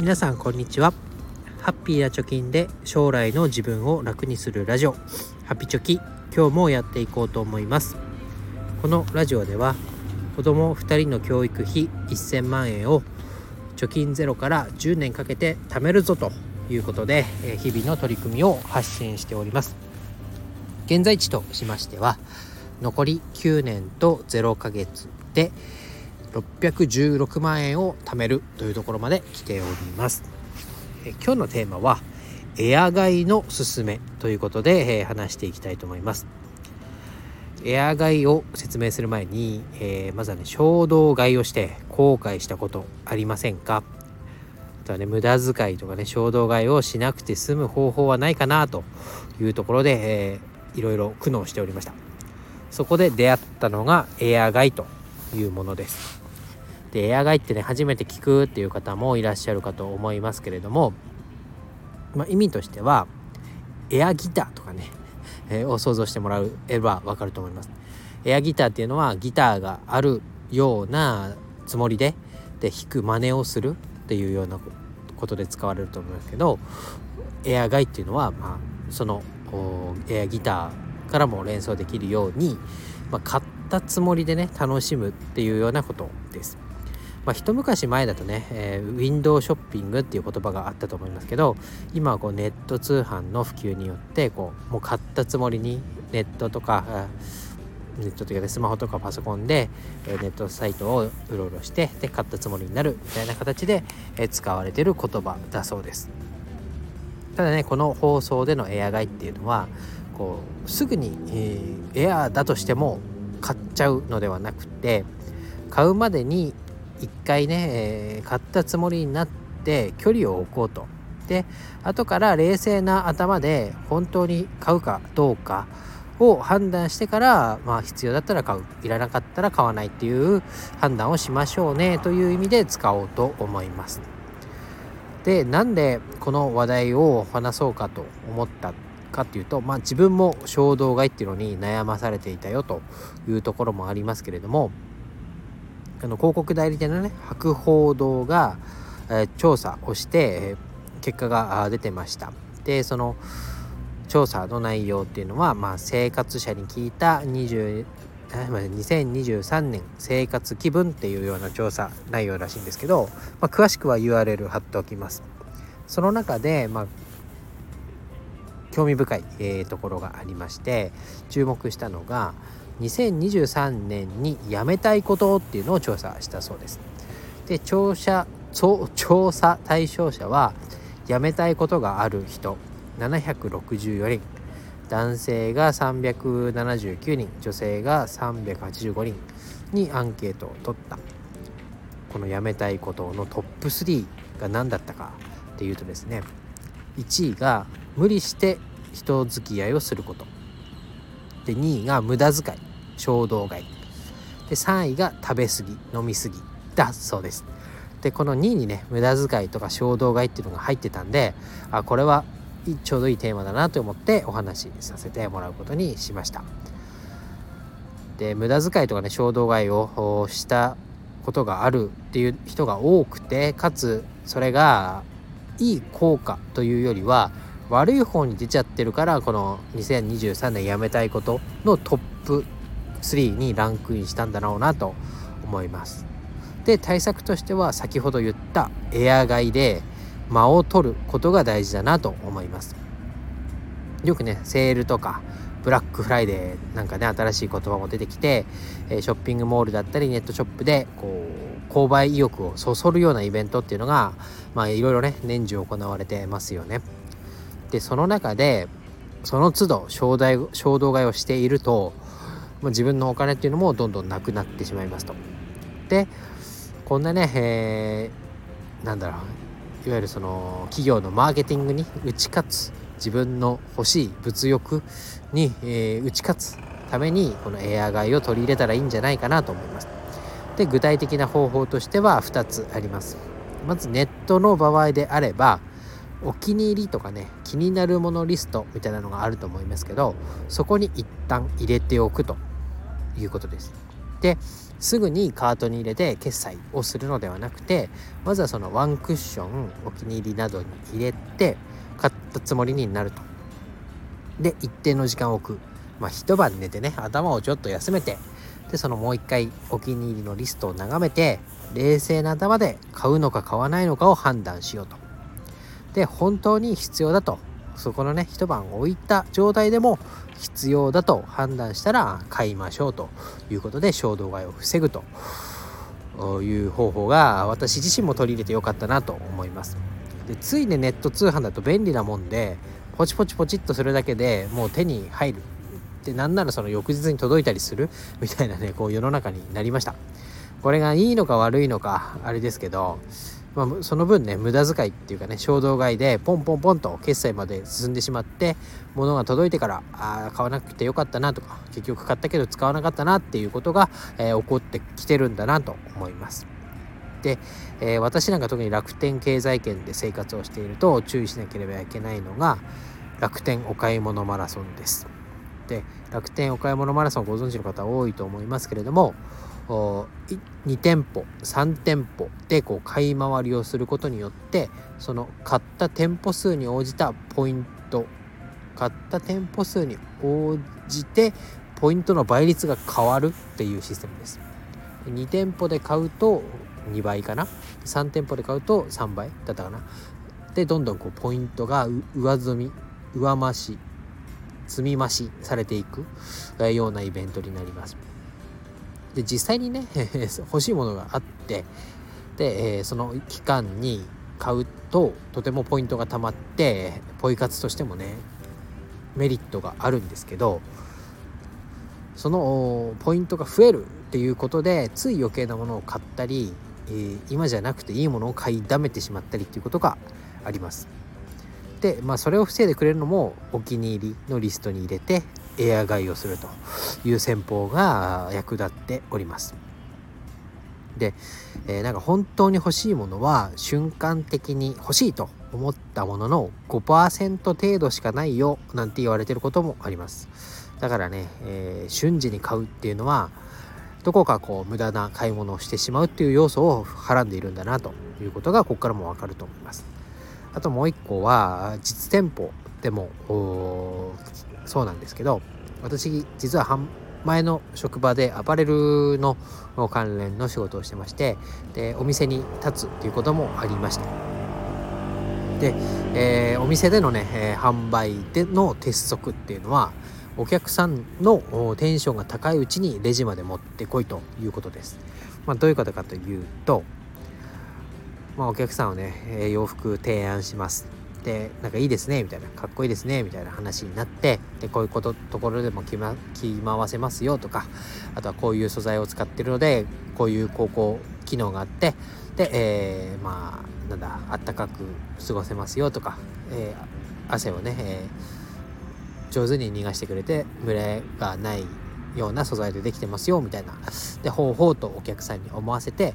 皆さんこんにちは。ハッピーな貯金で将来の自分を楽にするラジオ。ハピチョキ今日もやっていこうと思います。このラジオでは子供2人の教育費1000万円を貯金ゼロから10年かけて貯めるぞということで日々の取り組みを発信しております。現在地としましては残り9年と0ヶ月で616万円を貯めるというところまで来ております。え今日のテーマはエア買いのすすめということで、えー、話していきたいと思います。エア買いを説明する前に、えー、まずはね衝動買いをして後悔したことありませんか？あとはね無駄遣いとかね衝動買いをしなくて済む方法はないかなというところで、えー、いろいろ苦悩しておりました。そこで出会ったのがエア買いというものです。でエアガイってね初めて聞くっていう方もいらっしゃるかと思いますけれども、まあ、意味としてはエアギターとかね、えー、を想像してもらえば分かると思います。エアギターっていうのはギターがあるようなつもりでで弾く真似をするっていうようなことで使われると思いますけどエアガイっていうのは、まあ、そのエアギターからも連想できるように、まあ、買ったつもりでね楽しむっていうようなことです。まあ、一昔前だとね、えー、ウィンドウショッピングっていう言葉があったと思いますけど今はこうネット通販の普及によってこうもう買ったつもりにネットとかネットというか、ね、スマホとかパソコンで、えネットサイトをうろうろしてで買ったつもりになるみたいな形で、え使われてる言葉だそうです。ただねこの放送でのエア買いっていうのはこうすぐに、えー、エアだとしても買っちゃうのではなくて買うまでに一回ね、えー、買ったつもりになって距離を置こうと。で後から冷静な頭で本当に買うかどうかを判断してから、まあ、必要だったら買ういらなかったら買わないっていう判断をしましょうねという意味で使おうと思います。でなんでこの話題を話そうかと思ったかっていうと、まあ、自分も衝動買いっていうのに悩まされていたよというところもありますけれどもあの広告代理店のね博報堂が、え、調査をして、え、結果が出てました。でその調査の内容っていうのは、まあ、生活者に聞いた20 2023年生活気分っていうような調査内容らしいんですけど、まあ、詳しくは URL 貼っておきます。その中で、まあ、興味深い、えー、ところがありまして注目したのが2023年にやめたいことっていうのを調査したそうです。で調査調査対象者はやめたいことがある人764人男性が379人女性が385人にアンケートを取った。このやめたいことのトップ3が何だったかっていうとですね1位が無理して人付き合いをすること。で2位が無駄遣い。衝動買いで3位が食べ過ぎ飲み過ぎだそうです。でこの2位にね無駄遣いとか衝動買いっていうのが入ってたんであこれはちょうどいいテーマだなと思ってお話しさせてもらうことにしました。で無駄遣いとかね衝動買いをしたことがあるっていう人が多くてかつそれがいい効果というよりは悪い方に出ちゃってるからこの2023年やめたいことのトップ3にランクインしたんだろうなと思います。で対策としては先ほど言ったエア買いで間を取ることが大事だなと思います。よくねセールとかブラックフライデーなんかね新しい言葉も出てきてショッピングモールだったりネットショップでこう購買意欲をそそるようなイベントっていうのがまあいろいろね年中行われてますよね。でその中でその都度衝動買いをしているとまあ、自分のお金っていうのもどんどんなくなってしまいますと。でこんなね、えー、なんだろういわゆるその企業のマーケティングに打ち勝つ自分の欲しい物欲に、えー、打ち勝つためにこのエア買いを取り入れたらいいんじゃないかなと思います。で具体的な方法としては2つあります。まずネットの場合であればお気に入りとかね気になるものリストみたいなのがあると思いますけどそこに一旦入れておくということです。ですぐにカートに入れて決済をするのではなくてまずはそのワンクッションお気に入りなどに入れて買ったつもりになると。で一定の時間を置く。まあ一晩寝てね頭をちょっと休めて。でそのもう一回お気に入りのリストを眺めて冷静な頭で買うのか買わないのかを判断しようと。で本当に必要だとそこのね一晩置いた状態でも必要だと判断したら買いましょうということで衝動買いを防ぐという方法が私自身も取り入れてよかったなと思います。でついねネット通販だと便利なもんでポチポチポチっとするだけでもう手に入るでなんならその翌日に届いたりするみたいなねこう世の中になりました。これがいいのか悪いのかあれですけどまあ、その分ね無駄遣いっていうかね衝動買いでポンポンポンと決済まで進んでしまって物が届いてからあ買わなくてよかったなとか結局買ったけど使わなかったなっていうことが、えー、起こってきてるんだなと思います。で、えー、私なんか特に楽天経済圏で生活をしていると注意しなければいけないのが楽天お買い物マラソンです。で楽天お買い物マラソンご存知の方多いと思いますけれども2店舗3店舗でこう買い回りをすることによってその買った店舗数に応じたポイント買った店舗数に応じてポイントの倍率が変わるっていうシステムです。2店舗で買うと2倍かな？3店舗で買うと3倍だったかな？でどんどんこうポイントが上積み上増し積み増しされていくようなイベントになります。で実際にね 欲しいものがあってで、えー、その期間に買うととてもポイントがたまってポイ活としてもねメリットがあるんですけどそのポイントが増えるっていうことでつい余計なものを買ったり、えー、今じゃなくていいものを買いだめてしまったりっていうことがあります。でまあそれを防いでくれるのもお気に入りのリストに入れてエア買いをするという戦法が役立っております。で、えー、なんか本当に欲しいものは瞬間的に欲しいと思ったものの5%程度しかないよなんて言われてることもあります。だからね、えー、瞬時に買うっていうのはどこかこう無駄な買い物をしてしまうっていう要素をはらんでいるんだなということがここからもわかると思います。あともう一個は実店舗でもそうなんですけど私実は前の職場でアパレルの関連の仕事をしてましてでお店に立つっていうこともありました。で、えー、お店でのね、えー、販売での鉄則っていうのはお客さんのテンションが高いうちにレジまで持ってこいということです、まあ、どういうことかというと、まあ、お客さんをね洋服提案します。でなんかいいですねみたいなかっこいいですねみたいな話になってでこういうことところでも着,、ま、着回せますよとかあとはこういう素材を使ってるのでこういう高校機能があってで、えー、まあなんだあったかく過ごせますよとか、えー、汗をね、えー、上手に逃がしてくれて蒸れがないような素材でできてますよみたいなでほうほうとお客さんに思わせて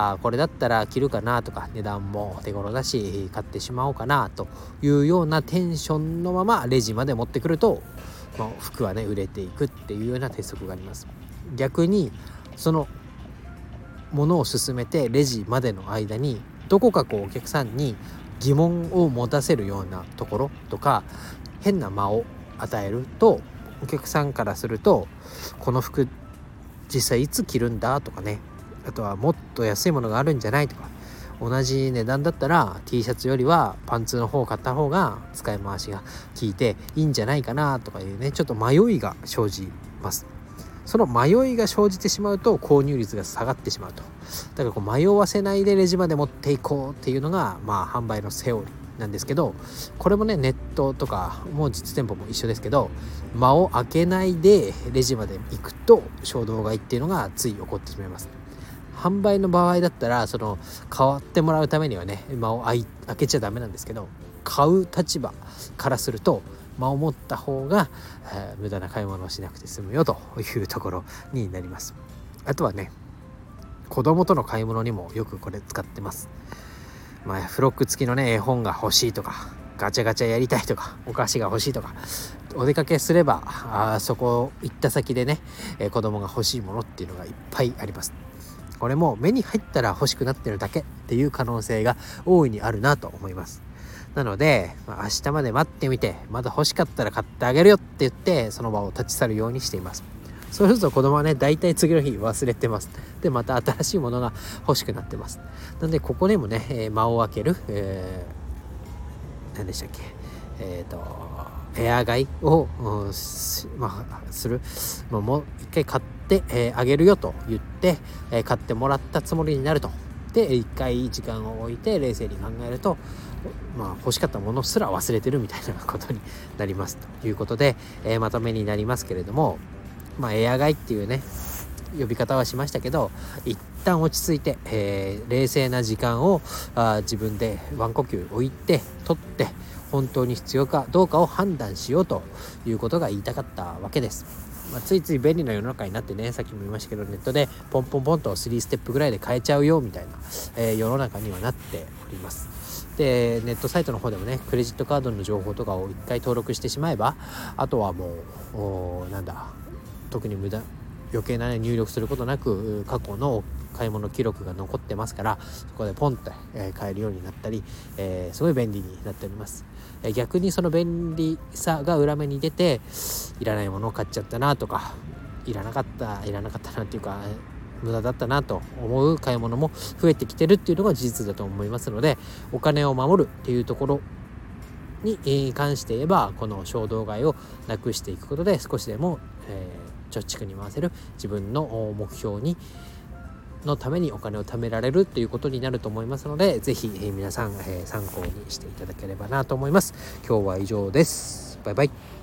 あこれだったら着るかなとか値段も手頃だし買ってしまおうかなというようなテンションのままレジまで持ってくると、ま、服はね売れていくっていうような鉄則があります。逆にそのものを進めてレジまでの間にどこかこうお客さんに疑問を持たせるようなところとか変な間を与えるとお客さんからするとこの服実際いつ着るんだとかねあとはもっと安いものがあるんじゃないとか。同じ値段だったら T シャツよりはパンツの方を買った方が使い回しが効いていいんじゃないかなとかいうねちょっと迷いが生じます。その迷いが生じてしまうと購入率が下がってしまうと。だからこう迷わせないでレジまで持っていこうっていうのがまあ販売のセオリーなんですけどこれもねネットとかもう実店舗も一緒ですけど間を開けないでレジまで行くと衝動買いっていうのがつい起こってしまいます。販売の場合だったらその変わってもらうためにはね間を開けちゃダメなんですけど買う立場からすると間を持った方が、えー、無駄な買い物をしなくて済むよというところになります。あとはね子供との買い物にもよくこれ使ってます。まあフロック付きのね絵本が欲しいとかガチャガチャやりたいとかお菓子が欲しいとかお出かけすればあそこ行った先でね、え子供が欲しいものっていうのがいっぱいあります。これも目に入ったら欲しくなってるだけっていう可能性が大いにあるなと思います。なので、まあ、明日まで待ってみてまだ欲しかったら買ってあげるよって言ってその場を立ち去るようにしています。そうすると子供はね大体次の日忘れてます。でまた新しいものが欲しくなってます。なんでここでもね、間を空ける、えー、何でしたっけ？えっ、ー、とエア買いを、うんまあ、する。のも一回買って、えー、あげるよと言って、えー、買ってもらったつもりになると。で一回時間を置いて冷静に考えると、まあ、欲しかったものすら忘れてるみたいなことになりますということで、えー、まとめになりますけれども、まあ、エアガイっていうね呼び方はしましたけど一旦落ち着いて、えー、冷静な時間をあ自分でワン呼吸置いて取って本当に必要かどうかを判断しようということが言いたかったわけです。まあ、ついつい便利な世の中になってねさっきも言いましたけどネットでポンポンポンと3ステップぐらいで変えちゃうよみたいな、えー、世の中にはなっております。でネットサイトの方でもねクレジットカードの情報とかを1回登録してしまえばあとはもうなんだ特に無駄余計な、ね、入力することなく過去の買い物記録が残ってますからそこでポンって、え買えるようになったり、え、すごい便利になっております、え逆にその便利さが裏目に出ていらないものを買っちゃったなとかいらなかったいらなかったなっていうか無駄だったなと思う買い物も増えてきてるっていうのが事実だと思いますのでお金を守るっていうところに関して言えばこの衝動買いをなくしていくことで少しでも、えー、貯蓄に回せる自分の目標にのためにお金を貯められるということになると思いますので是非、えー、皆さん、えー、参考にしていただければなと思います。今日は以上です。バイバイ。